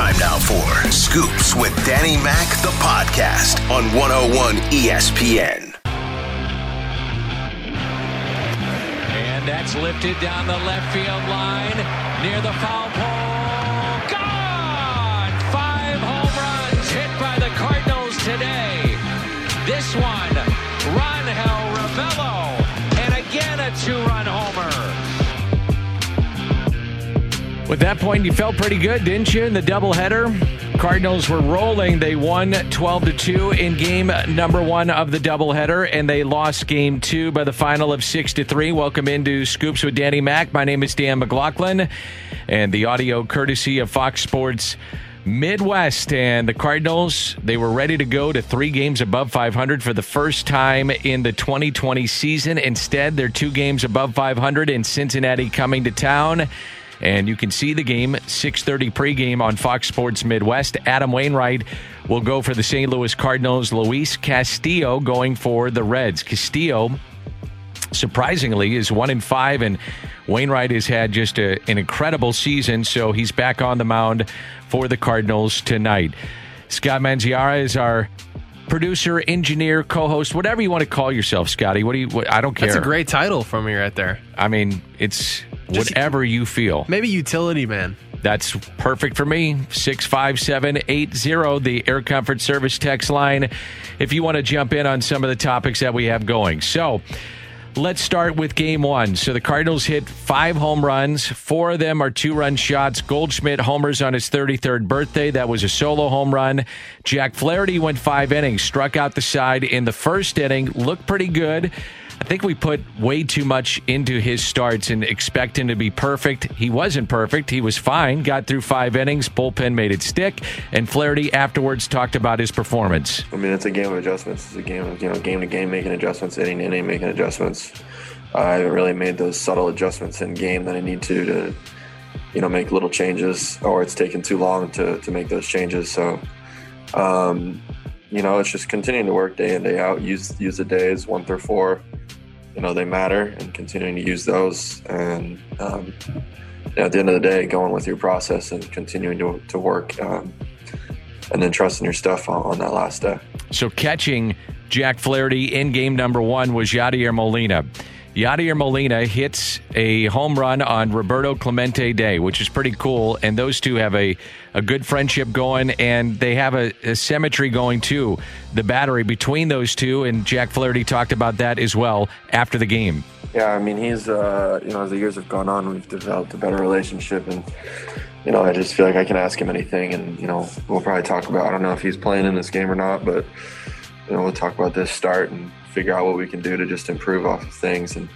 Time now for Scoops with Danny Mac, the podcast on 101 ESPN. And that's lifted down the left field line near the foul pole. With that point, you felt pretty good, didn't you, in the doubleheader? Cardinals were rolling. They won 12 to 2 in game number one of the doubleheader, and they lost game two by the final of 6 to 3. Welcome into Scoops with Danny Mac. My name is Dan McLaughlin, and the audio courtesy of Fox Sports Midwest. And the Cardinals, they were ready to go to three games above 500 for the first time in the 2020 season. Instead, they're two games above 500 in Cincinnati coming to town. And you can see the game 6:30 pregame on Fox Sports Midwest. Adam Wainwright will go for the St. Louis Cardinals. Luis Castillo going for the Reds. Castillo surprisingly is one in five and wainwright has had just a, an incredible season so he's back on the mound for the cardinals tonight scott manziara is our producer engineer co-host whatever you want to call yourself scotty what do you what, i don't care That's a great title from me right there. i mean it's whatever you feel Maybe utility man. that's perfect for me. 65780, the Air Comfort Service text line, if you want to jump in on some of the topics that we have going. So let's start with game one. So the Cardinals hit five home runs. Four of them are two run shots. Goldschmidt homers on his 33rd birthday. That was a solo home run. Jack Flaherty went five innings, struck out the side in the first inning, looked pretty good. I think we put way too much into his starts and expect him to be perfect. He wasn't perfect. He was fine. Got through five innings. Bullpen made it stick. And Flaherty afterwards talked about his performance. I mean, it's a game of adjustments. It's a game of, you know, game to game making adjustments, inning to inning making adjustments. I haven't really made those subtle adjustments in game that I need to to, you know, make little changes, or it's taken too long to, to make those changes. So, um, you know, it's just continuing to work day in day out. Use use the days one through four. You know, they matter, and continuing to use those. And um, yeah, at the end of the day, going with your process and continuing to to work. Um, and then trusting your stuff on, on that last day. So catching Jack Flaherty in game number one was Yadier Molina. Yadier Molina hits a home run on Roberto Clemente Day, which is pretty cool. And those two have a, a good friendship going, and they have a, a symmetry going too. The battery between those two, and Jack Flaherty talked about that as well after the game. Yeah, I mean, he's, uh, you know, as the years have gone on, we've developed a better relationship. And, you know, I just feel like I can ask him anything. And, you know, we'll probably talk about, I don't know if he's playing in this game or not, but, you know, we'll talk about this start and figure out what we can do to just improve off of things. And,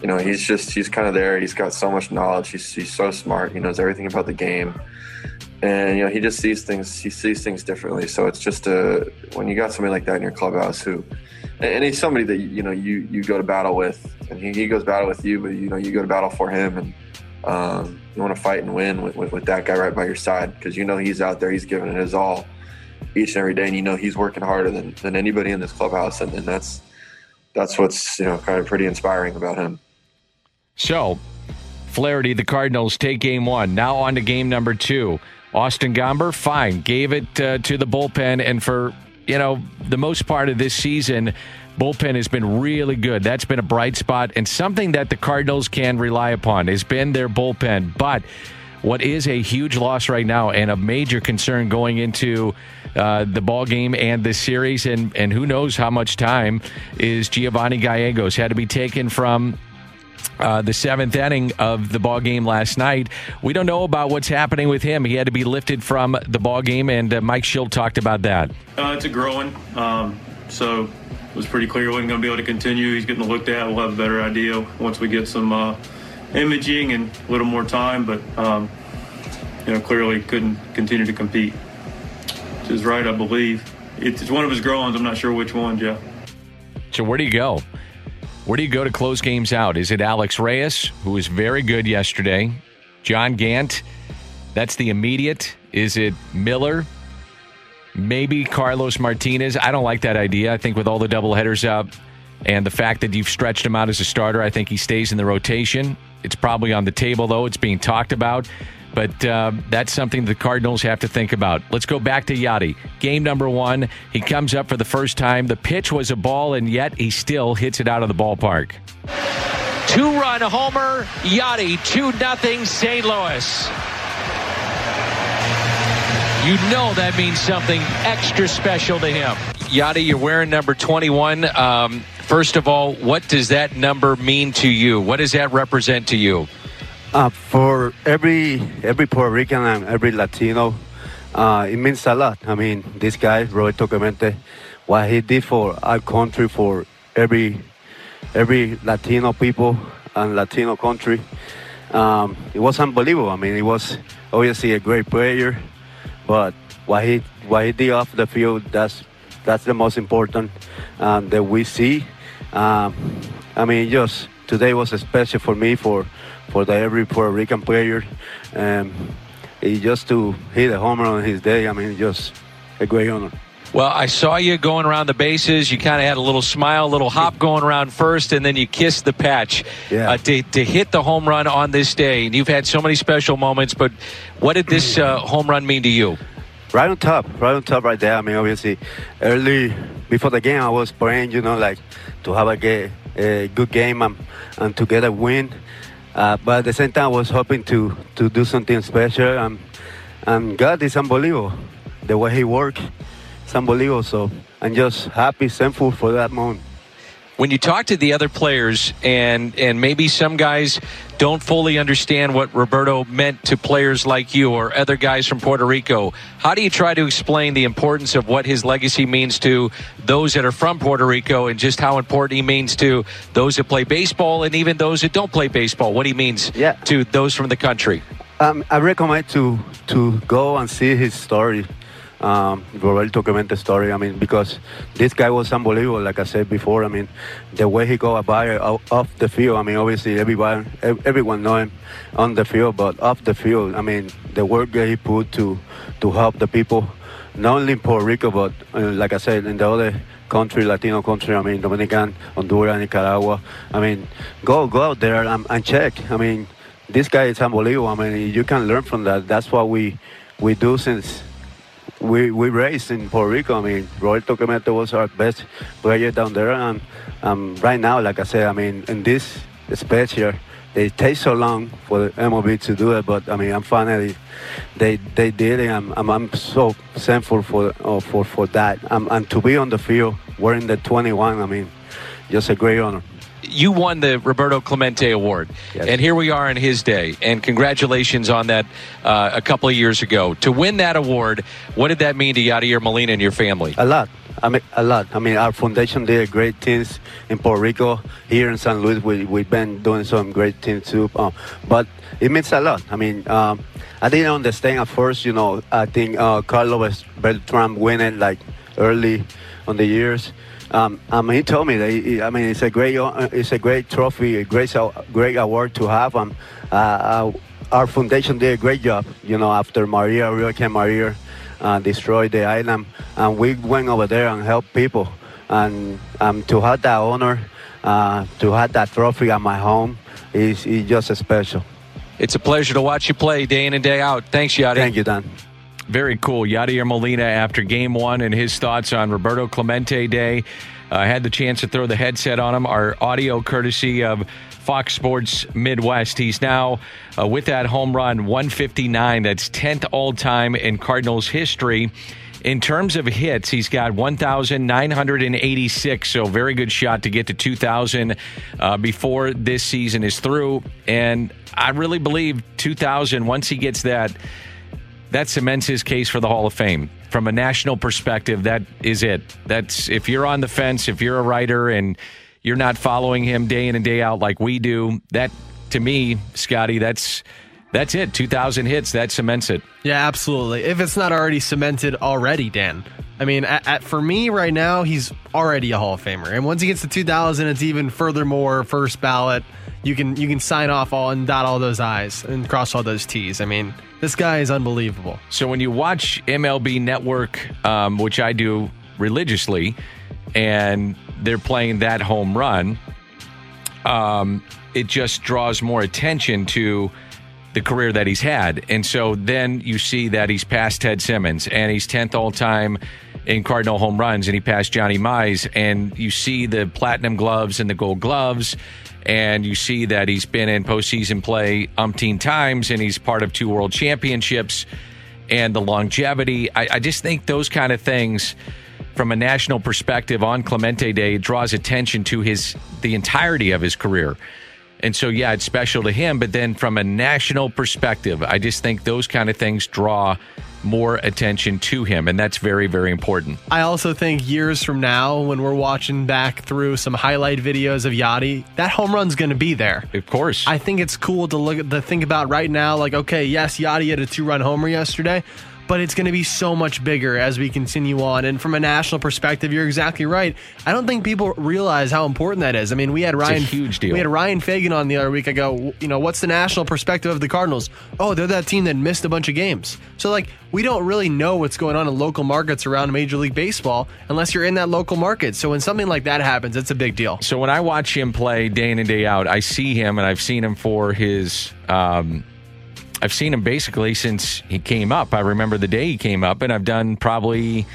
you know, he's just, he's kind of there. He's got so much knowledge. He's, he's so smart. He knows everything about the game. And, you know, he just sees things, he sees things differently. So it's just a, when you got somebody like that in your clubhouse who, and he's somebody that, you know, you, you go to battle with and he, he goes battle with you, but, you know, you go to battle for him. And, um, you want to fight and win with, with, with that guy right by your side because you know he's out there, he's giving it his all each and every day, and you know he's working harder than, than anybody in this clubhouse, and, and that's that's what's you know kind of pretty inspiring about him. So, Flaherty, the Cardinals take game one. Now on to game number two. Austin Gomber, fine, gave it uh, to the bullpen, and for you know the most part of this season, bullpen has been really good. That's been a bright spot and something that the Cardinals can rely upon has been their bullpen. But what is a huge loss right now and a major concern going into uh, the ball game and this series, and and who knows how much time is Giovanny Gallegos had to be taken from uh, the seventh inning of the ball game last night. We don't know about what's happening with him. He had to be lifted from the ball game, and uh, Mike Shildt talked about that. Uh, it's a growing, um, so it was pretty clear he wasn't going to be able to continue. He's getting looked at. We'll have a better idea once we get some uh, imaging and a little more time. But um, you know, clearly couldn't continue to compete. Which is right, I believe. It's one of his groins. I'm not sure which one, Jeff. So where do you go? Where do you go to close games out? Is it Alex Reyes, who was very good yesterday? John Gant, that's the immediate. Is it Miller? Maybe Carlos Martinez. I don't like that idea. I think with all the double headers up and the fact that you've stretched him out as a starter, I think he stays in the rotation. It's probably on the table, though. It's being talked about. But uh, that's something the Cardinals have to think about. Let's go back to Yadi. Game number one, he comes up for the first time. The pitch was a ball, and yet he still hits it out of the ballpark. Two run homer, Yadi, 2 nothing St. Louis. You know that means something extra special to him. Yadi, you're wearing number 21. Um, first of all, what does that number mean to you? What does that represent to you? Uh, for every every Puerto Rican and every Latino, uh, it means a lot. I mean, this guy Roberto Clemente, what he did for our country, for every every Latino people and Latino country, um, it was unbelievable. I mean, it was obviously a great player, but what he what he did off the field, that's that's the most important um, that we see. Um, I mean, just today was special for me for for the every Puerto Rican player. Um, just to hit a home run on his day, I mean, just a great honor. Well, I saw you going around the bases. You kind of had a little smile, a little hop going around first, and then you kissed the patch. Yeah. Uh, to, to hit the home run on this day, and you've had so many special moments, but what did this uh, home run mean to you? Right on top, right on top, right there. I mean, obviously, early before the game, I was praying, you know, like to have a, a good game and, and to get a win. Uh, but at the same time, I was hoping to, to do something special. And, and God is unbelievable. The way He works, it's unbelievable. So I'm just happy, thankful for that moment. When you talk to the other players and and maybe some guys don't fully understand what Roberto meant to players like you or other guys from Puerto Rico, how do you try to explain the importance of what his legacy means to those that are from Puerto Rico and just how important he means to those that play baseball and even those that don't play baseball? What he means Yeah. to those from the country? Um, I recommend to to go and see his story, um, Clemente story. I mean, because this guy was unbelievable. Like I said before, I mean, the way he go about it off the field. I mean, obviously everyone ev- everyone know him on the field, but off the field, I mean, the work that he put to to help the people, not only in Puerto Rico, but uh, like I said, in the other country, Latino country. I mean, Dominican, Honduras, Nicaragua. I mean, go go out there and, and check. I mean this guy is unbelievable. I mean, you can learn from that. That's what we we do since we we raised in Puerto Rico. I mean, Roberto Clemente was our best player down there, and um, right now, like I said, I mean, in this special, it takes so long for the MLB to do it, but I mean, I'm finally they they did it. I'm I'm, I'm so thankful for uh, for for that. Um, and to be on the field wearing the 21, I mean, just a great honor. You won the Roberto Clemente Award, Yes. and here we are in his day. And congratulations on that uh, a couple of years ago. To win that award, what did that mean to Yadier Molina and your family? A lot. I mean, a lot. I mean, our foundation did great things in Puerto Rico. Here in San Luis, we, we've been doing some great things too. Uh, but it means a lot. I mean, um, I didn't understand at first, you know, I think uh, Carlos Beltran win it like early on the years. Um, I mean, he told me that. He, I mean, it's a great, uh, it's a great trophy, a great, great award to have. Um, uh, uh, our foundation did a great job. You know, after Maria, Hurricane Maria, uh, destroyed the island, and we went over there and helped people. And um, to have that honor, uh, to have that trophy at my home, is, is just special. It's a pleasure to watch you play day in and day out. Thanks, Yadi. Thank you, Dan. Very cool. Yadier Molina after game one and his thoughts on Roberto Clemente Day. I had the chance to throw the headset on him. Our audio courtesy of Fox Sports Midwest. He's now uh, with that home run 159. That's 10th all time in Cardinals history. In terms of hits, he's got 1,986. So, very good shot to get to 2,000 uh, before this season is through. And I really believe 2,000, once he gets that, that cements his case for the Hall of Fame. From a national perspective, that is it. That's if you're on the fence, if you're a writer and you're not following him day in and day out like we do, that to me, Scotty, that's that's it. 2,000 hits, that cements it. Yeah, absolutely. If it's not already cemented already, Dan. I mean, at, at, for me right now, he's already a Hall of Famer, and once he gets to 2,000, it's even furthermore first ballot. You can you can sign off all and dot all those I's and cross all those T's. I mean, this guy is unbelievable. So when you watch MLB Network, um, which I do religiously, and they're playing that home run, um, it just draws more attention to the career that he's had. And so then you see that he's passed Ted Simmons and he's 10th all time in Cardinal home runs and he passed Johnny Mize. And you see the platinum gloves and the gold gloves. And you see that he's been in postseason play umpteen times and he's part of two world championships and the longevity. I, I just think those kind of things from a national perspective on Clemente Day draws attention to his the entirety of his career. And so, yeah, it's special to him. But then from a national perspective, I just think those kind of things draw more attention to him. And that's very, very important. I also think years from now, when we're watching back through some highlight videos of Yadi, that home run's going to be there. Of course. I think it's cool to look at the think about right now. Like, okay, yes, Yadi had a two run homer yesterday but it's going to be so much bigger as we continue on. And from a national perspective, you're exactly right. I don't think people realize how important that is. I mean, we had Ryan huge deal. We had Ryan Fagan on the other week. I go, you know, what's the national perspective of the Cardinals? Oh, they're that team that missed a bunch of games. So like, we don't really know what's going on in local markets around Major League Baseball unless you're in that local market. So when something like that happens, it's a big deal. So when I watch him play day in and day out, I see him, and I've seen him for his. Um, I've seen him basically since he came up. I remember the day he came up, and I've done probably,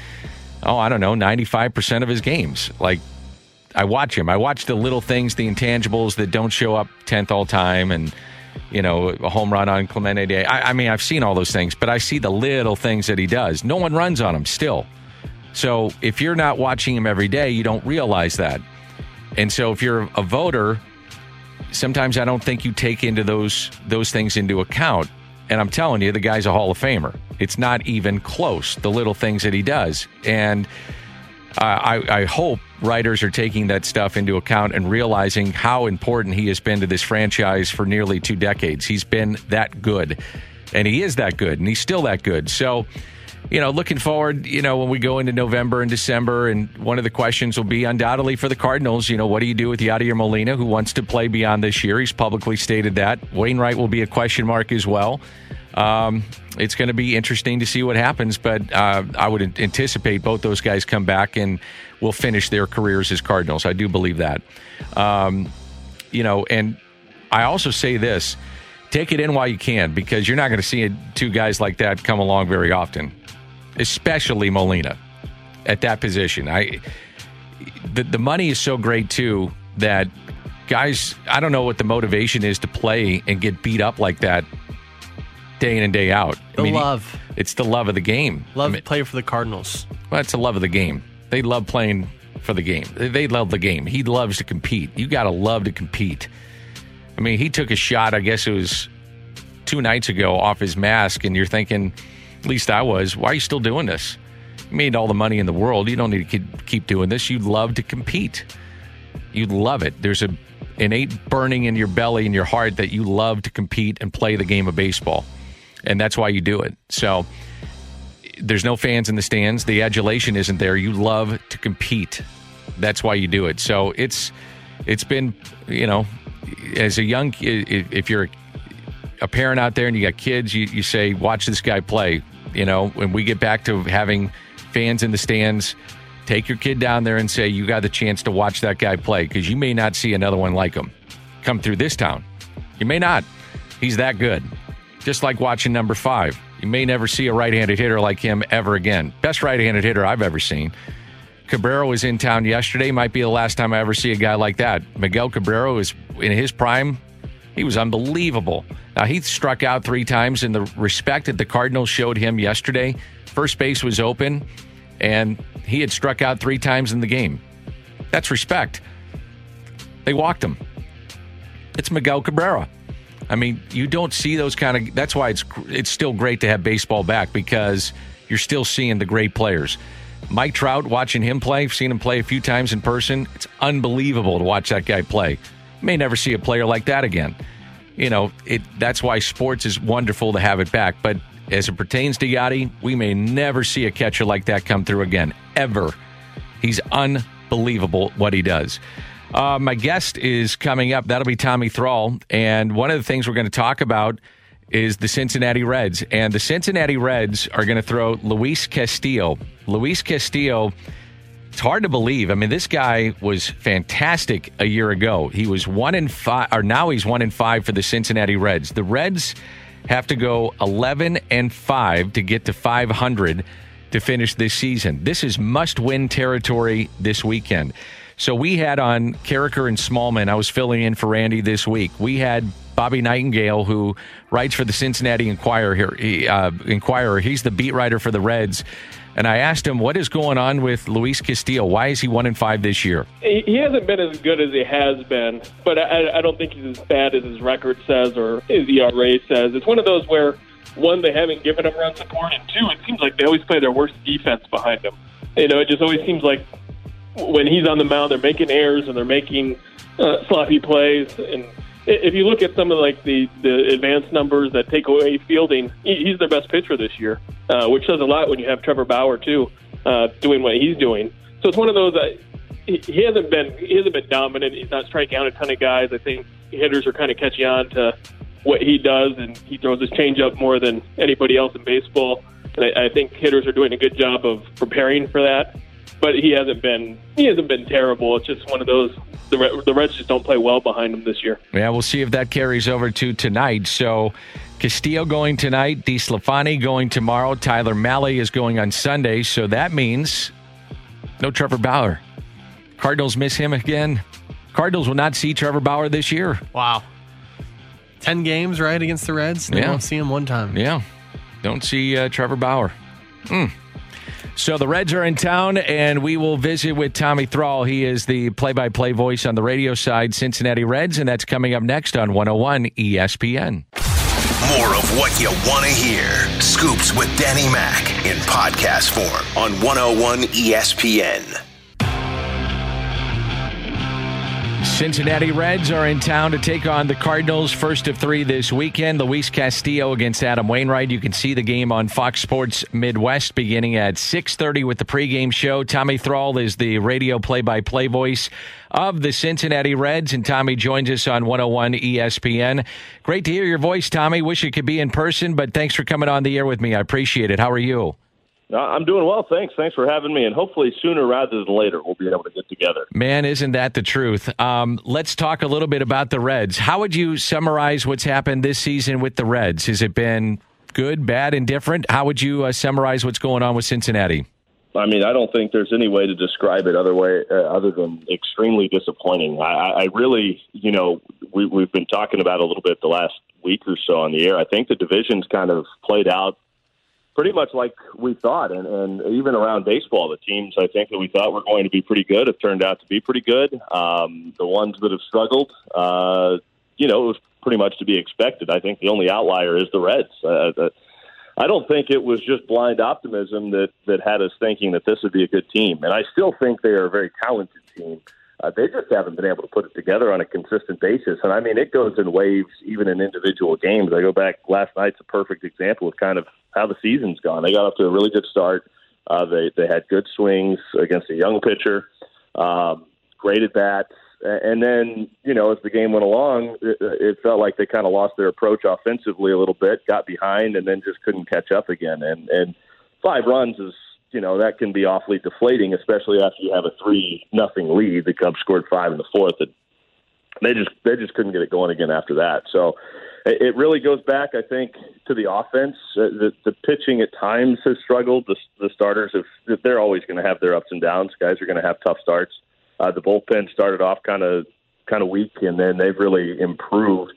oh, I don't know, 95% of his games. Like, I watch him. I watch the little things, the intangibles that don't show up 10th all time, and, you know, a home run on Clemente Day. I, I mean, I've seen all those things, but I see the little things that he does. No one runs on him still. So if you're not watching him every day, you don't realize that. And so if you're a voter, sometimes I don't think you take into those those things into account. And I'm telling you, the guy's a Hall of Famer. It's not even close, the little things that he does. And uh, I, I hope writers are taking that stuff into account and realizing how important he has been to this franchise for nearly two decades. He's been that good, and he is that good, and he's still that good. So, you know, looking forward, you know, when we go into November and December, and one of the questions will be undoubtedly for the Cardinals, you know, what do you do with Yadier Molina, who wants to play beyond this year? He's publicly stated that. Wainwright will be a question mark as well. Um, it's going to be interesting to see what happens, but uh, I would anticipate both those guys come back and will finish their careers as Cardinals. I do believe that. Um, you know, and I also say this take it in while you can because you're not going to see two guys like that come along very often especially Molina at that position. I the, the money is so great too that guys, I don't know what the motivation is to play and get beat up like that day in and day out. The I mean, love. It's the love of the game. Love I mean, play for the Cardinals. Well, it's the love of the game. They love playing for the game. They love the game. He loves to compete. You got to love to compete. I mean, he took a shot, I guess it was two nights ago, off his mask, and you're thinking, at least I was. Why are you still doing this? You made all the money in the world. You don't need to keep doing this. You love to compete. You love it. There's a innate burning in your belly and your heart that you love to compete and play the game of baseball. And that's why you do it. So there's no fans in the stands. The adulation isn't there. You love to compete. That's why you do it. So it's it's been, you know, as a young if you're a parent out there and you got kids, you, you say, watch this guy play. You know, when we get back to having fans in the stands, take your kid down there and say, you got the chance to watch that guy play because you may not see another one like him come through this town. You may not. He's that good. Just like watching number five. You may never see a right handed hitter like him ever again. Best right handed hitter I've ever seen. Cabrera was in town yesterday. Might be the last time I ever see a guy like that. Miguel Cabrera is in his prime. He was unbelievable. Now, he struck out three times, and the respect that the Cardinals showed him yesterday, first base was open, and he had struck out three times in the game. That's respect. They walked him. It's Miguel Cabrera. I mean, you don't see those kind of. That's why it's it's still great to have baseball back because you're still seeing the great players. Mike Trout, watching him play, seen him play a few times in person. It's unbelievable to watch that guy play. May never see a player like that again you know, it that's why sports is wonderful to have it back. But as it pertains to Yadi, we may never see a catcher like that come through again, ever. He's unbelievable what he does. Uh, my guest is coming up. That'll be Tommy Thrall. And one of the things we're going to talk about is the Cincinnati Reds. And the Cincinnati Reds are going to throw Luis Castillo. Luis Castillo it's hard to believe. I mean, this guy was fantastic a year ago. He was one in five, or now he's one in five for the Cincinnati Reds. The Reds have to go 11 and 5 to get to 500 to finish this season. This is must win territory this weekend. So we had on Karraker and Smallman. I was filling in for Randy this week. We had Bobby Nightengale, who writes for the Cincinnati Enquirer. Here, he, uh, Enquirer. He's the beat writer for the Reds. And I asked him what is going on with Luis Castillo. Why is he one in five this year? He hasn't been as good as he has been, but I, I don't think he's as bad as his record says or his ERA says. It's one of those where one, they haven't given him run support, and two, it seems like they always play their worst defense behind him. You know, it just always seems like when he's on the mound, they're making errors and they're making uh, sloppy plays. And if you look at some of like the the advanced numbers that take away fielding, he's their best pitcher this year, uh, which says a lot when you have Trevor Bauer too uh, doing what he's doing. So it's one of those. Uh, he hasn't been he hasn't been dominant. He's not striking out a ton of guys. I think hitters are kind of catching on to what he does, and he throws his changeup more than anybody else in baseball. And I, I think hitters are doing a good job of preparing for that. But he hasn't been he hasn't been terrible. It's just one of those the the Reds just don't play well behind him this year. Yeah, we'll see if that carries over to tonight. So. Castillo going tonight, DeSclafani going tomorrow, Tyler Mahle is going on Sunday, so that means no Trevor Bauer. Cardinals miss him again. Cardinals will not see Trevor Bauer this year. Wow. 10 games, right, against the Reds. They Yeah. won't see him one time. Yeah. Don't see uh, Trevor Bauer. Hmm. So the Reds are in town, and we will visit with Tommy Thrall. He is the play by play voice on the radio side, Cincinnati Reds, and that's coming up next on 101 ESPN. More of what you want to hear. Scoops with Danny Mac in podcast form on 101 ESPN. Cincinnati Reds are in town to take on the Cardinals first of three this weekend. Luis Castillo against Adam Wainwright. You can see the game on Fox Sports Midwest beginning at 6:30 with the pregame show. Tommy Thrall is the radio play-by-play voice of the Cincinnati Reds, and Tommy joins us on 101 ESPN. Great to hear your voice, Tommy. Wish it could be in person, but thanks for coming on the air with me. I appreciate it. How are you? I'm doing well, thanks. Thanks for having me, and hopefully sooner rather than later we'll be able to get together. Man, isn't that the truth? Um, let's talk a little bit about the Reds. How would you summarize what's happened this season with the Reds? Has it been good, bad, indifferent? How would you uh, summarize what's going on with Cincinnati? I mean, I don't think there's any way to describe it other way uh, other than extremely disappointing. I, I really, you know, we, we've been talking about a little bit the last week or so on the air. I think the division's kind of played out pretty much like we thought, and, and even around baseball, the teams I think that we thought were going to be pretty good have turned out to be pretty good. Um, the ones that have struggled, uh, you know, it was pretty much to be expected. I think the only outlier is the Reds. Uh, the, I don't think it was just blind optimism that that had us thinking that this would be a good team, and I still think they are a very talented team. Uh, they just haven't been able to put it together on a consistent basis, and I mean it goes in waves, even in individual games. I go back last night's a perfect example of kind of how the season's gone. They got off to a really good start. Uh, they they had good swings against a young pitcher, um, great at bats, and then you know as the game went along, it, it felt like they kind of lost their approach offensively a little bit, got behind, and then just couldn't catch up again. And and five runs is you know that can be awfully deflating, especially after you have a three nothing lead. The Cubs scored five in the fourth, and they just they just couldn't get it going again after that. So it really goes back, I think, to the offense. Uh, the, the pitching at times has struggled. The, the starters have they're always going to have their ups and downs. Guys are going to have tough starts. Uh, the bullpen started off kind of kind of weak, and then they've really improved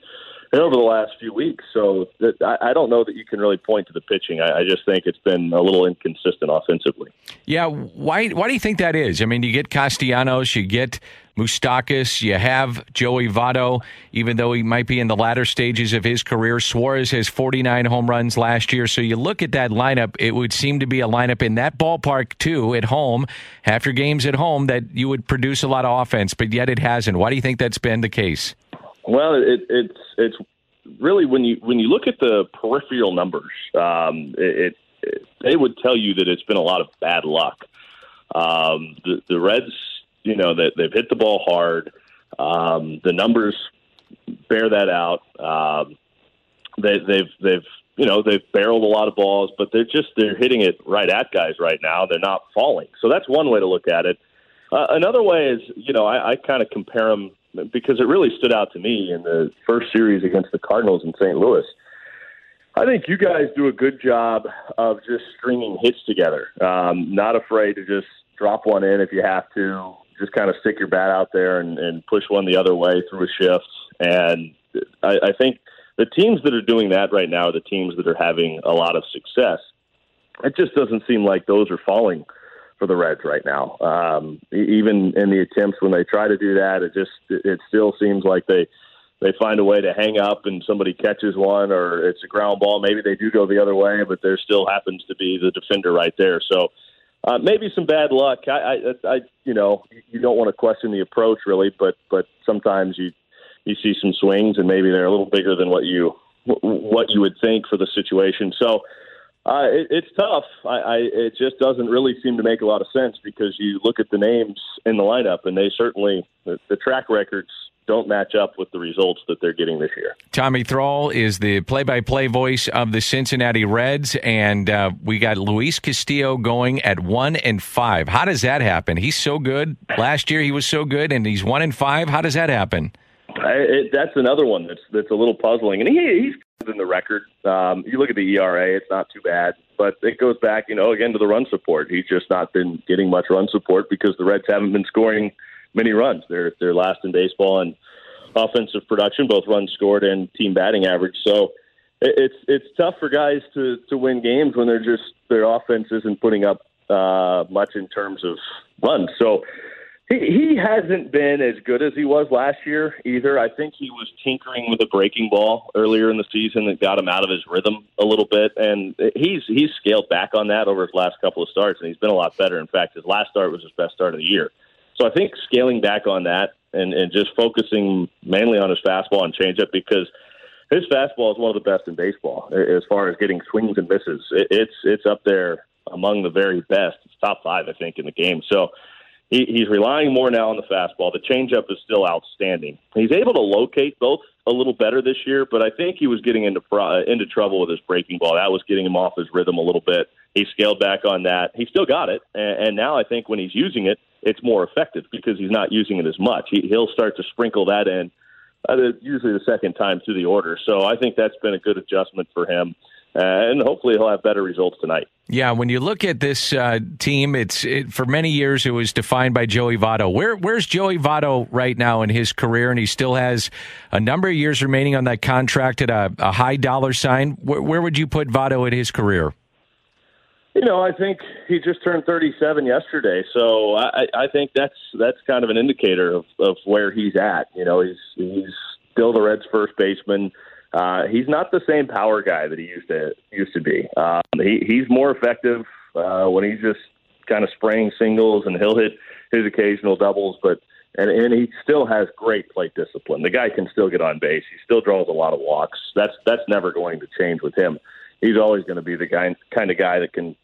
over the last few weeks. So that, I, I don't know that you can really point to the pitching. I, I just think it's been a little inconsistent offensively. Yeah, why why do you think that is? I mean, you get Castellanos, you get Moustakas, you have Joey Votto, even though he might be in the latter stages of his career. Suarez has 49 home runs last year. So you look at that lineup, it would seem to be a lineup in that ballpark, too, at home, after games at home, that you would produce a lot of offense, but yet it hasn't. Why do you think that's been the case? Well, it, it's it's really when you when you look at the peripheral numbers, um, it, it they would tell you that it's been a lot of bad luck. Um, the, the Reds, you know, that they've hit the ball hard. Um, the numbers bear that out. Um, they, they've they've you know they've barreled a lot of balls, but they're just they're hitting it right at guys right now. They're not falling, so that's one way to look at it. Uh, another way is you know I, I kind of compare them because it really stood out to me in the first series against the Cardinals in St. Louis. I think you guys do a good job of just stringing hits together. Um, not afraid to just drop one in if you have to. Just kind of stick your bat out there and, and push one the other way through a shift. And I, I think the teams that are doing that right now are the teams that are having a lot of success. It just doesn't seem like those are falling for the Reds right now. Um, even in the attempts when they try to do that, it just it still seems like they they find a way to hang up and somebody catches one or it's a ground ball. Maybe they do go the other way, but there still happens to be the defender right there. So uh, maybe some bad luck. I, I, I, you know, you don't want to question the approach really, but but sometimes you you see some swings and maybe they're a little bigger than what you what you would think for the situation. So uh, it, it's tough. I, I, it just doesn't really seem to make a lot of sense because you look at the names in the lineup, and they certainly the, the track records don't match up with the results that they're getting this year. Tommy Thrall is the play-by-play voice of the Cincinnati Reds, and uh, we got Luis Castillo going at one and five. How does that happen? He's so good. Last year he was so good, and he's one and five. How does that happen? I, it, that's another one that's that's a little puzzling, and he, he's in the record. Um, you look at the ERA; it's not too bad, but it goes back, you know, again to the run support. He's just not been getting much run support because the Reds haven't been scoring many runs. They're they're last in baseball in offensive production, both runs scored and team batting average. So it's it's tough for guys to to win games when they're just their offense isn't putting up uh, much in terms of runs. So he, he hasn't been as good as he was last year either. I think he was tinkering with a breaking ball earlier in the season that got him out of his rhythm a little bit, and he's he's scaled back on that over his last couple of starts, and he's been a lot better. In fact, his last start was his best start of the year. So I think scaling back on that and and just focusing mainly on his fastball and changeup because his fastball is one of the best in baseball as far as getting swings and misses. It's it's up there among the very best. It's top five, I think, in the game. So he, he's relying more now on the fastball. The changeup is still outstanding. He's able to locate both a little better this year, but I think he was getting into uh, into trouble with his breaking ball. That was getting him off his rhythm a little bit. He scaled back on that. He still got it, and, and now I think when he's using it, it's more effective because he's not using it as much. He, he'll start to sprinkle that in, uh, usually the second time through the order. So I think that's been a good adjustment for him. Uh, and hopefully he'll have better results tonight. Yeah, when you look at this uh, team, it's it, for many years it was defined by Joey Votto. Where where's Joey Votto right now in his career? And he still has a number of years remaining on that contract at a, a high dollar sign. Where, where would you put Votto in his career? You know, I think he just turned 37 yesterday, so I, I think that's that's kind of an indicator of, of where he's at. You know, he's he's still the Reds' first baseman. Uh, he's not the same power guy that he used to used to be. Um, he, he's more effective uh, when he's just kind of spraying singles, and he'll hit his occasional doubles. But and and he still has great plate discipline. The guy can still get on base. He still draws a lot of walks. That's that's never going to change with him. He's always going to be the guy kind of guy that can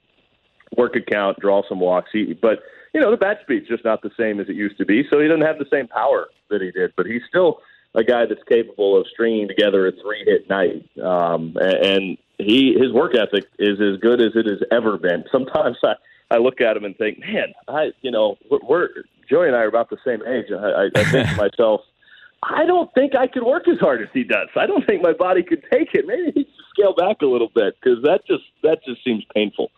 work a count, draw some walks. He, but you know the bat speed's just not the same as it used to be. So he doesn't have the same power that he did. But he's still a guy that's capable of stringing together a three hit night. Um, and he his work ethic is as good as it has ever been. Sometimes I, I look at him and think, man, I you know we're, we're Joey and I are about the same age. I, I, I think to myself. I don't think I could work as hard as he does. I don't think my body could take it. Maybe he should scale back a little bit because that just that just seems painful.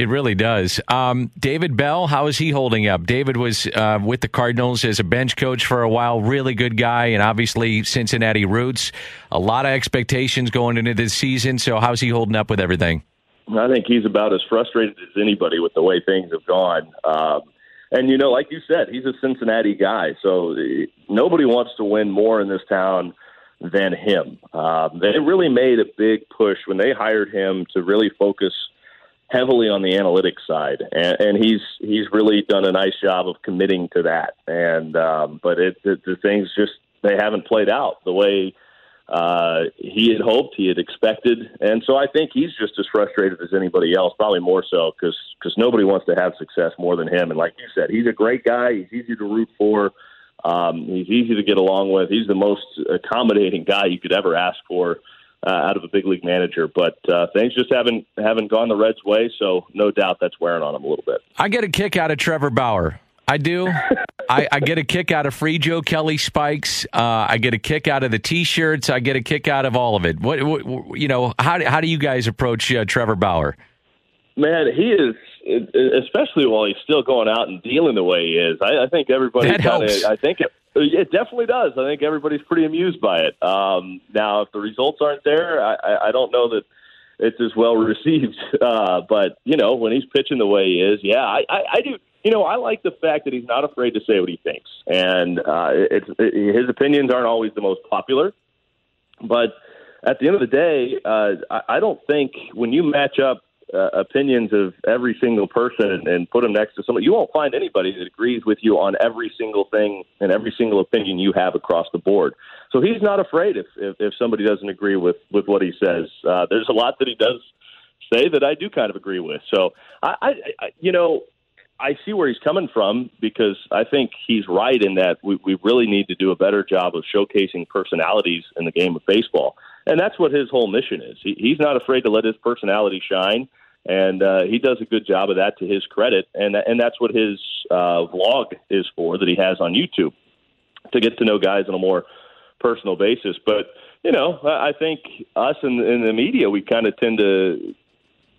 It really does. Um, David Bell, how is he holding up? David was uh, with the Cardinals as a bench coach for a while. Really good guy, and obviously Cincinnati roots. A lot of expectations going into this season. So, how's he holding up with everything? I think he's about as frustrated as anybody with the way things have gone. Um, and you know, like you said, he's a Cincinnati guy, so nobody wants to win more in this town than him. Um, they really made a big push when they hired him to really focus heavily on the analytics side, and, and he's he's really done a nice job of committing to that. And um, but it the, the things just they haven't played out the way uh, he had hoped, he had expected, and so I think he's just as frustrated as anybody else, probably more so because because nobody wants to have success more than him. And like you said, he's a great guy. He's easy to root for. Um, he's easy to get along with. He's the most accommodating guy you could ever ask for uh, out of a big league manager. But uh, things just haven't haven't gone the Reds' way, so no doubt that's wearing on him a little bit. I get a kick out of Trevor Bauer. I do. I, I, get a kick out of free Joe Kelly spikes. Uh, I get a kick out of the T-shirts. I get a kick out of all of it. What, what you know? How how do you guys approach uh, Trevor Bauer? Man, he is especially while he's still going out and dealing the way he is. I, I think everybody. Kinda, helps. I think it, it definitely does. I think everybody's pretty amused by it. Um, now, if the results aren't there, I, I don't know that it's as well received. Uh, but you know, when he's pitching the way he is, yeah, I, I, I do. You know, I like the fact that he's not afraid to say what he thinks, and uh, it's it, his opinions aren't always the most popular, but at the end of the day, uh, I, I don't think when you match up uh, opinions of every single person and, and put them next to somebody, you won't find anybody that agrees with you on every single thing and every single opinion you have across the board. So he's not afraid if if, if somebody doesn't agree with with what he says. Uh, there's a lot that he does say that I do kind of agree with. So I, I, I you know. I see where he's coming from because I think he's right in that we, we really need to do a better job of showcasing personalities in the game of baseball. And that's what his whole mission is. He, he's not afraid to let his personality shine and uh, he does a good job of that to his credit, and and that's what his uh, vlog is for that he has on YouTube to get to know guys on a more personal basis. But you know, I think us in, in the media we kind of tend to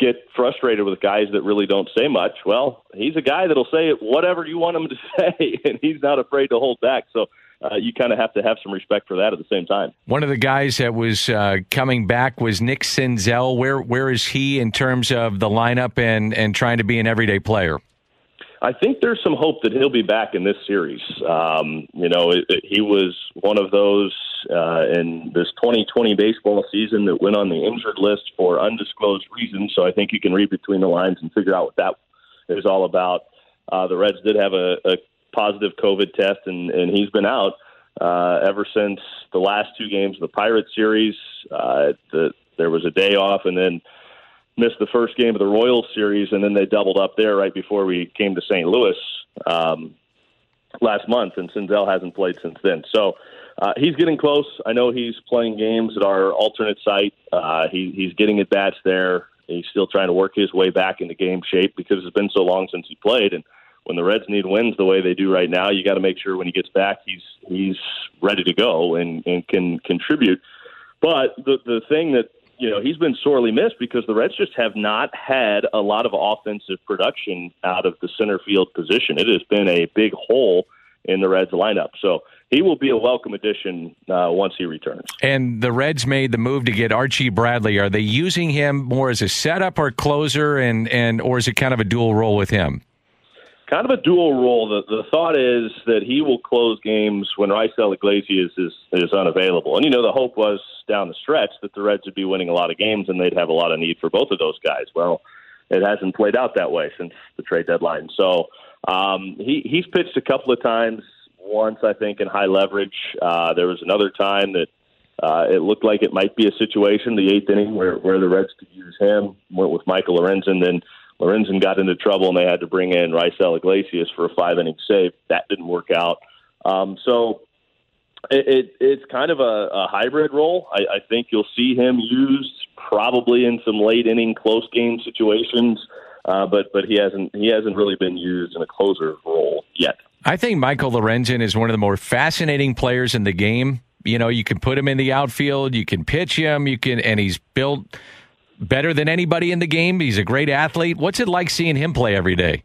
get frustrated with guys that really don't say much. Well, he's a guy that'll say whatever you want him to say, and he's not afraid to hold back. So uh, you kind of have to have some respect for that at the same time. One of the guys that was uh, coming back was Nick Senzel. Where where is he in terms of the lineup and and trying to be an everyday player? I think there's some hope that he'll be back in this series. Um, you know, it, it, he was one of those uh, in this 2020 baseball season that went on the injured list for undisclosed reasons. So I think you can read between the lines and figure out what that is all about. Uh, the Reds did have a, a positive COVID test, and, and he's been out uh, ever since the last two games of the Pirate series. Uh, the, there was a day off, and then missed the first game of the Royals series, and then they doubled up there right before we came to St. Louis um, last month, and Senzel hasn't played since then. So uh, he's getting close. I know he's playing games at our alternate site. Uh, he, he's getting at bats there. He's still trying to work his way back into game shape because it's been so long since he played, and when the Reds need wins the way they do right now, you got to make sure when he gets back, he's he's ready to go and, and can contribute. But the the thing that you know he's been sorely missed because the Reds just have not had a lot of offensive production out of the center field position. It has been a big hole in the Reds lineup. So he will be a welcome addition uh, once he returns. And the Reds made the move to get Archie Bradley. Are they using him more as a setup or closer, and and or is it kind of a dual role with him? kind of a dual role. The, the thought is that he will close games when Raisel Iglesias is, is unavailable. And, you know, the hope was down the stretch that the Reds would be winning a lot of games and they'd have a lot of need for both of those guys. Well, it hasn't played out that way since the trade deadline. So um, he, he's pitched a couple of times, once, I think, in high leverage. Uh, there was another time that uh, it looked like it might be a situation, the eighth inning, where, where the Reds could use him, went with Michael Lorenzen. Then Lorenzen got into trouble and they had to bring in Raisel Iglesias for a five inning save. That didn't work out. Um, so it, it, it's kind of a, a hybrid role. I, I think you'll see him used probably in some late inning close game situations, uh, but but he hasn't he hasn't really been used in a closer role yet. I think Michael Lorenzen is one of the more fascinating players in the game. You know, you can put him in the outfield, you can pitch him, you can, and he's built better than anybody in the game. He's a great athlete. What's it like seeing him play every day?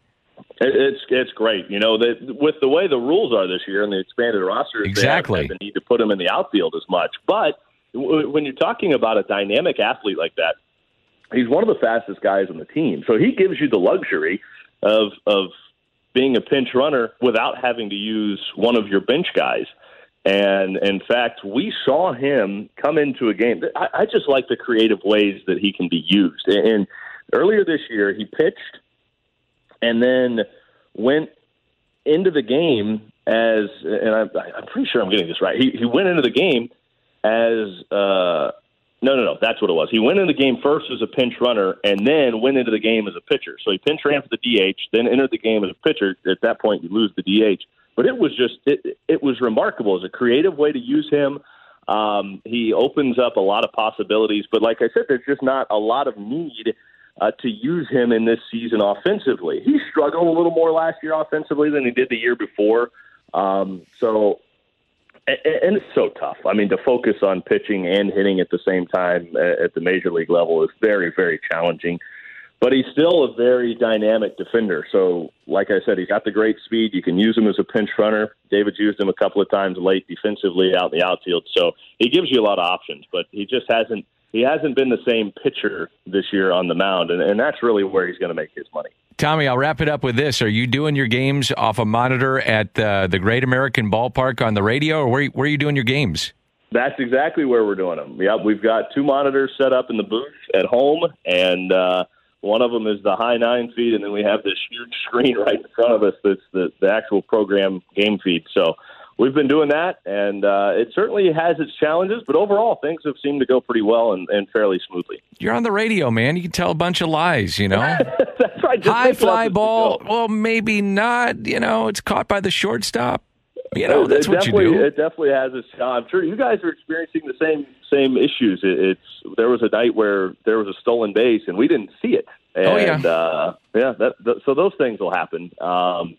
It's it's great. You know, that with the way the rules are this year and the expanded roster, exactly, they the need to put him in the outfield as much. But when you're talking about a dynamic athlete like that, he's one of the fastest guys on the team. So he gives you the luxury of of being a pinch runner without having to use one of your bench guys. And in fact, we saw him come into a game. I, I just like the creative ways that he can be used. And earlier this year, he pitched and then went into the game as, and I'm, I'm pretty sure I'm getting this right. He, he went into the game as, uh, no, no, no, that's what it was. He went into the game first as a pinch runner and then went into the game as a pitcher. So he pinch ran for the DH, then entered the game as a pitcher. At that point, you lose the DH but it was just it, it was remarkable. as a creative way to use him. Um, he opens up a lot of possibilities, but like I said, there's just not a lot of need uh, to use him in this season offensively. He struggled a little more last year offensively than he did the year before. Um, so, and, it's so tough. I mean, to focus on pitching and hitting at the same time uh, at the major league level is very, very challenging. But he's still a very dynamic defender. So, like I said, he's got the great speed. You can use him as a pinch runner. David's used him a couple of times late defensively out in the outfield. So he gives you a lot of options, but he just hasn't he hasn't been the same pitcher this year on the mound, and, and that's really where he's going to make his money. Tommy, I'll wrap it up with this: Are you doing your games off a monitor at uh, the Great American Ballpark on the radio, or where, where are you doing your games? That's exactly where we're doing them. Yep, we've got two monitors set up in the booth at home, and uh, one of them is the high nine feed, and then we have this huge screen right in front of us that's the, the actual program game feed. So we've been doing that, and uh, it certainly has its challenges, but overall, things have seemed to go pretty well and, and fairly smoothly. You're on the radio, man. You can tell a bunch of lies, you know? That's right. Just High fly ball, well, maybe not. You know, it's caught by the shortstop. You know, that's what you do. It definitely has its. I'm sure you guys are experiencing the same same issues. It, it's there was a night where there was a stolen base and we didn't see it. And, Oh, yeah. uh, yeah. That, that, so those things will happen. Um,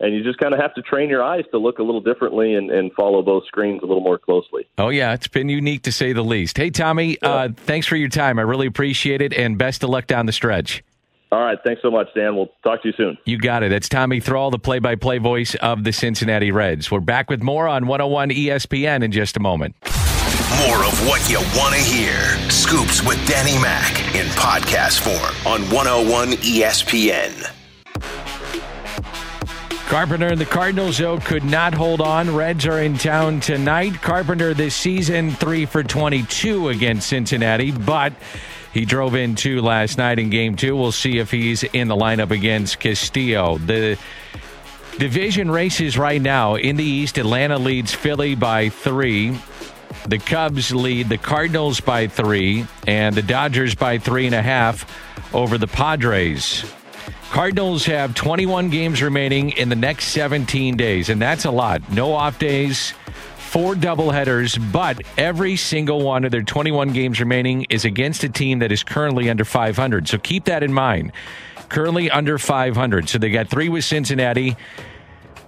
and you just kind of have to train your eyes to look a little differently and, and follow those screens a little more closely. Oh, yeah. It's been unique to say the least. Hey, Tommy, uh, thanks for your time. I really appreciate it, and best of luck down the stretch. All right. Thanks so much, Dan. We'll talk to you soon. You got it. It's Tommy Thrall, the play by play voice of the Cincinnati Reds. We're back with more on 101 ESPN in just a moment. More of what you want to hear. Scoops with Danny Mac in podcast form on 101 ESPN. Carpenter and the Cardinals, though, could not hold on. Reds are in town tonight. Carpenter this season, three for 22 against Cincinnati, but he drove in two last night in game two. We'll see if he's in the lineup against Castillo. The division races right now in the East Atlanta leads Philly by three. The Cubs lead the Cardinals by three, and the Dodgers by three and a half over the Padres. Cardinals have 21 games remaining in the next 17 days, and that's a lot. No off days, four doubleheaders, but every single one of their 21 games remaining is against a team that is currently under 500. So keep that in mind. Currently under 500. So they got three with Cincinnati.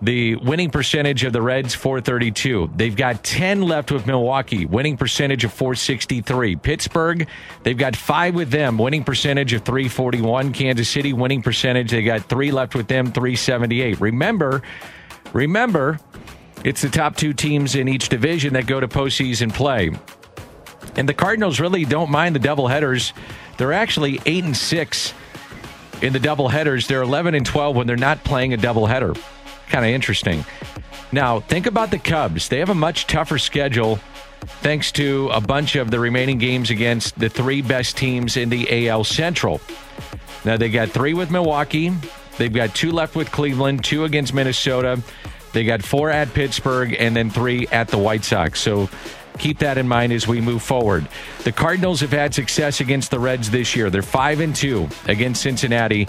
The winning percentage of the Reds, 432. They've got 10 left with Milwaukee, winning percentage of 463. Pittsburgh, they've got five with them, winning percentage of 341. Kansas City, winning percentage, they got three left with them, 378. Remember, remember, it's the top two teams in each division that go to postseason play. And the Cardinals really don't mind the double headers. They're actually 8 and 6 in the double headers. They're 11 and 12 when they're not playing a doubleheader. Kind of interesting. Now, think about the Cubs. They have a much tougher schedule thanks to a bunch of the remaining games against the three best teams in the AL Central. Now, they got three with Milwaukee. They've got two left with Cleveland, two against Minnesota. They got four at Pittsburgh, and then three at the White Sox. So keep that in mind as we move forward. The Cardinals have had success against the Reds this year. They're five and two against Cincinnati.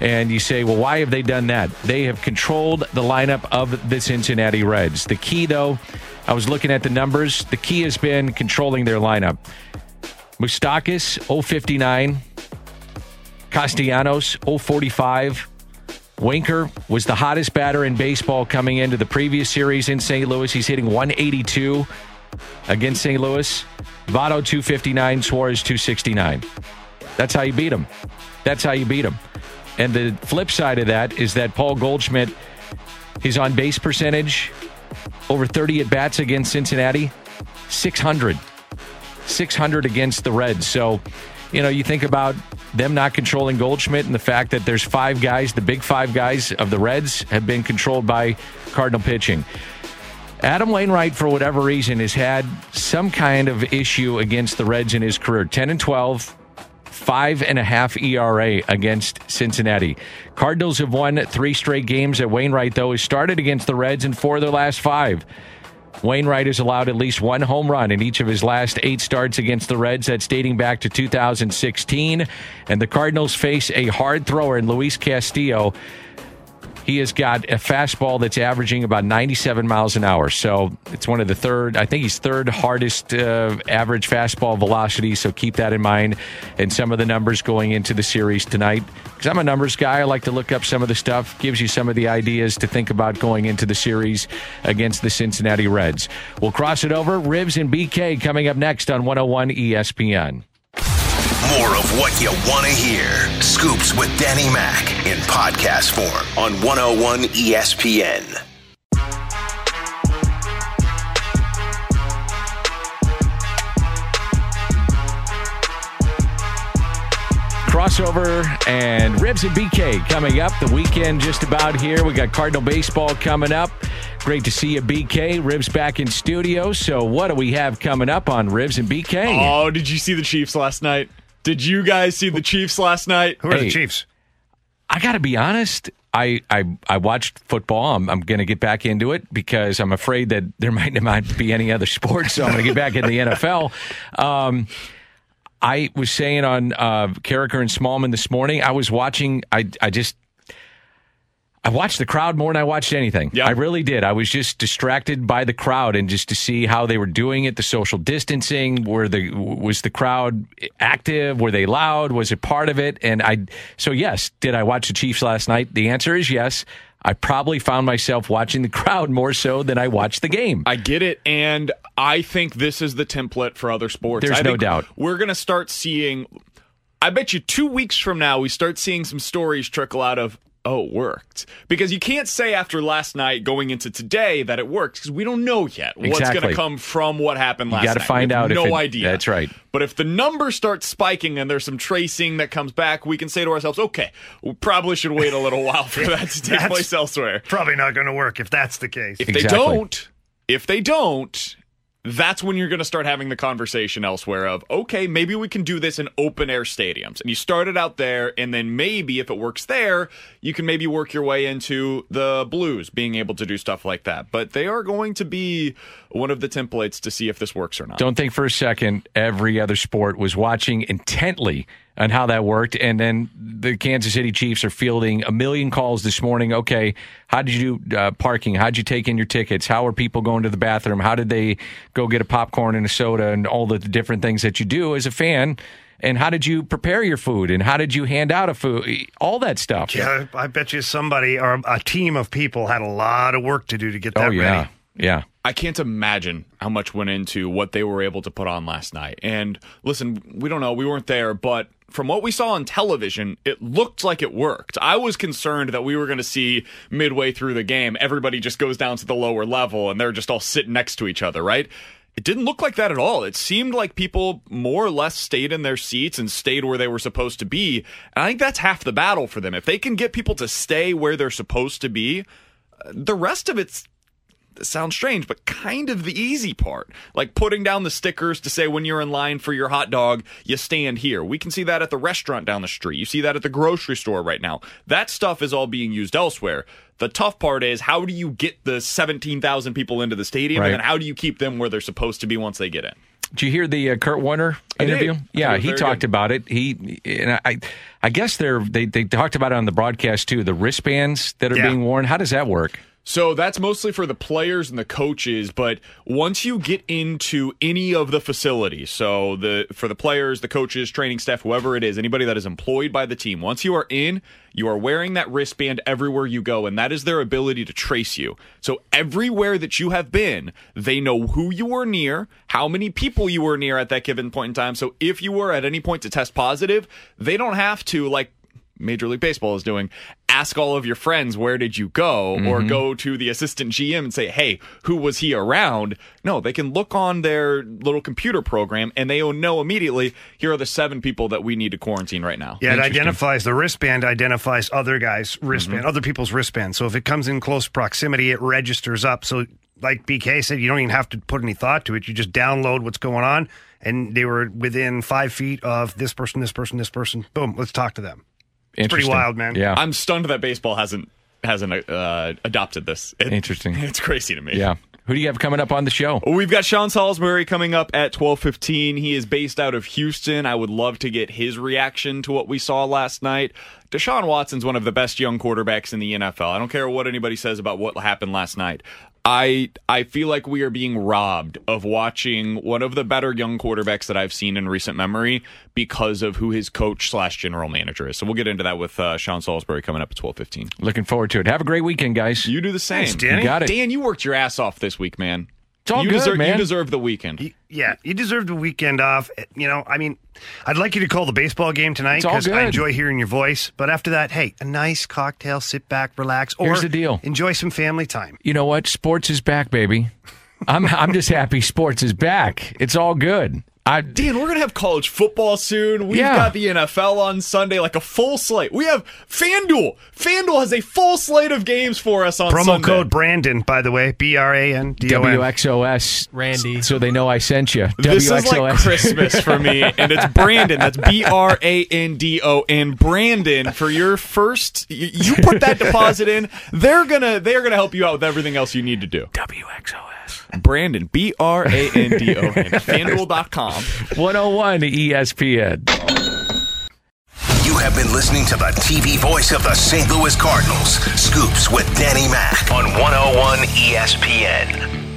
And you say, well, why have they done that? They have controlled the lineup of the Cincinnati Reds. The key, though, I was looking at the numbers. The key has been controlling their lineup. Moustakas, 059. Castellanos, 045. Winker was the hottest batter in baseball coming into the previous series in St. Louis. He's hitting 182 against St. Louis. Votto 259, Suarez 269. That's how you beat him. That's how you beat him. And the flip side of that is that Paul Goldschmidt, his on base percentage, over 30 at bats against Cincinnati, 600. 600 against the Reds. So, you know, you think about them not controlling Goldschmidt and the fact that there's five guys, the big five guys of the Reds have been controlled by Cardinal pitching. Adam Wainwright, for whatever reason, has had some kind of issue against the Reds in his career. 10 and 12, five and a half ERA against Cincinnati. Cardinals have won three straight games at Wainwright, though, has started against the Reds in four of their last five. Wainwright has allowed at least one home run in each of his last eight starts against the Reds. That's dating back to 2016. And the Cardinals face a hard thrower in Luis Castillo. He has got a fastball that's averaging about 97 miles an hour. So it's one of the third, I think he's third hardest uh, average fastball velocity. So keep that in mind. And some of the numbers going into the series tonight. Because I'm a numbers guy, I like to look up some of the stuff, gives you some of the ideas to think about going into the series against the Cincinnati Reds. We'll cross it over. Ribs and BK coming up next on 101 ESPN. More of what you want to hear. Scoops with Danny Mac in podcast form on 101 ESPN. Crossover and Ribs and BK coming up. The weekend just about here. We got Cardinal baseball coming up. Great to see you, BK. Ribs back in studio. So, what do we have coming up on Ribs and BK? Oh, did you see the Chiefs last night? Did you guys see the Chiefs last night? Who are Hey. the Chiefs? I got to be honest. I, I I watched football. I'm, I'm going to get back into it because I'm afraid that there might not be any other sports. So I'm going to get back in the NFL. Um, I was saying on uh, Karraker and Smallman this morning. I was watching. I I just I watched the crowd more than I watched anything. Yeah. I really did. I was just distracted by the crowd and just to see how they were doing it, the social distancing. Were the was the crowd active? Were they loud? Was it part of it? And I so yes, did I watch the Chiefs last night? The answer is yes. I probably found myself watching the crowd more so than I watched the game. I get it, and I think this is the template for other sports. There's I no doubt. We're going to start seeing. I bet you two weeks from now we start seeing some stories trickle out of. Oh, it worked because you can't say after last night going into today that it worked because we don't know yet what's going to come from what happened last night. you gotta night. find We have out if No it- idea. that's right. But if the numbers start spiking and there's some tracing that comes back, we can say to ourselves, "Okay, we probably should wait a little while for that to take place elsewhere." Probably not going to work if that's the case. If they don't, if they don't, that's when you're going to start having the conversation elsewhere of, okay, maybe we can do this in open air stadiums. And you start it out there, and then maybe if it works there, you can maybe work your way into the Blues being able to do stuff like that. But they are going to be one of the templates to see if this works or not. Don't think for a second every other sport was watching intently on how that worked. And then the Kansas City Chiefs are fielding a million calls this morning. Okay, how did you do uh, parking? How did you take in your tickets? How are people going to the bathroom? How did they go get a popcorn and a soda and all the different things that you do as a fan? And how did you prepare your food? And how did you hand out a food? All that stuff. Yeah, I bet you somebody or a team of people had a lot of work to do to get that Oh, yeah. ready. Yeah. I can't imagine how much went into what they were able to put on last night. And listen, we don't know, we weren't there, but from what we saw on television, it looked like it worked. I was concerned that we were going to see midway through the game, everybody just goes down to the lower level and they're just all sitting next to each other, right? It didn't look like that at all. It seemed like people more or less stayed in their seats and stayed where they were supposed to be. And I think that's half the battle for them. If they can get people to stay where they're supposed to be, uh, the rest of it's sounds strange, but kind of the easy part. Like putting down the stickers to say when you're in line for your hot dog, you stand here. We can see that at the restaurant down the street. You see that at the grocery store right now. That stuff is all being used elsewhere. The tough part is how do you get the 17,000 people into the stadium Right. and then how do you keep them where they're supposed to be once they get in? Did you hear the uh, Kurt Warner interview? Yeah, he talked good. about it. He and I, I guess they're they they talked about it on the broadcast too. The wristbands that are Yeah. being worn. How does that work? So that's mostly for the players and the coaches, but once you get into any of the facilities, so the for the players, the coaches, training staff, whoever it is, anybody that is employed by the team, once you are in, you are wearing that wristband everywhere you go, and that is their ability to trace you. So everywhere that you have been, they know who you were near, how many people you were near at that given point in time. So if you were at any point to test positive, they don't have to like Major League Baseball is doing. Ask all of your friends where did you go, or go to the assistant GM and say, "Hey, who was he around?" No, they can look on their little computer program and they will know immediately. Here are the seven people that we need to quarantine right now. Yeah, it identifies the wristband identifies other guys' wristband, Mm-hmm. other people's wristband. So if it comes in close proximity, it registers up. So like BK said, you don't even have to put any thought to it. You just download what's going on, and they were within five feet of this person, this person, this person. Boom, let's talk to them. Pretty wild, man. Yeah, I'm stunned that baseball hasn't hasn't uh, adopted this. It- Interesting. It's crazy to me. yeah. Who do you have coming up on the show? We've got Sean Salisbury coming up at 12:15. He is based out of Houston. I would love to get his reaction to what we saw last night. Deshaun Watson's one of the best young quarterbacks in the NFL. I don't care what anybody says about what happened last night. I I feel like we are being robbed of watching one of the better young quarterbacks that I've seen in recent memory because of who his coach slash general manager is. So we'll get into that with uh, Sean Salisbury coming up at twelve fifteen. Looking forward to it. Have a great weekend, guys. You do the same. Thanks, Danny. You got it. Dan, you worked your ass off this week, man. It's all you good, deserve, man. You deserve the weekend. Yeah, you deserve the weekend off. Eh, you know, I mean, I'd like you to call the baseball game tonight because I enjoy hearing your voice. But after that, hey, a nice cocktail, sit back, relax, or Here's the deal. enjoy some family time. You know what? Sports is back, baby. I'm I'm just happy sports is back. It's all good. I Dan, we're gonna have college football soon. We've Yeah. got the NFL on Sunday, like a full slate. We have FanDuel. FanDuel has a full slate of games for us on Sunday. Promo Sunday. code Brandon, by the way, B R A N D O N W X O S Randy. so they know I sent you. This is like Christmas for me, and it's Brandon. That's B R A N D O N. Brandon for your first. You, you put that deposit in. They're gonna they're gonna help you out with everything else you need to do. WXOS. Brandon B R A N D O N. FanDuel.com. 101 ESPN. You have been listening to the TV voice of the St. Louis Cardinals, Scoops with Danny Mac on 101 ESPN.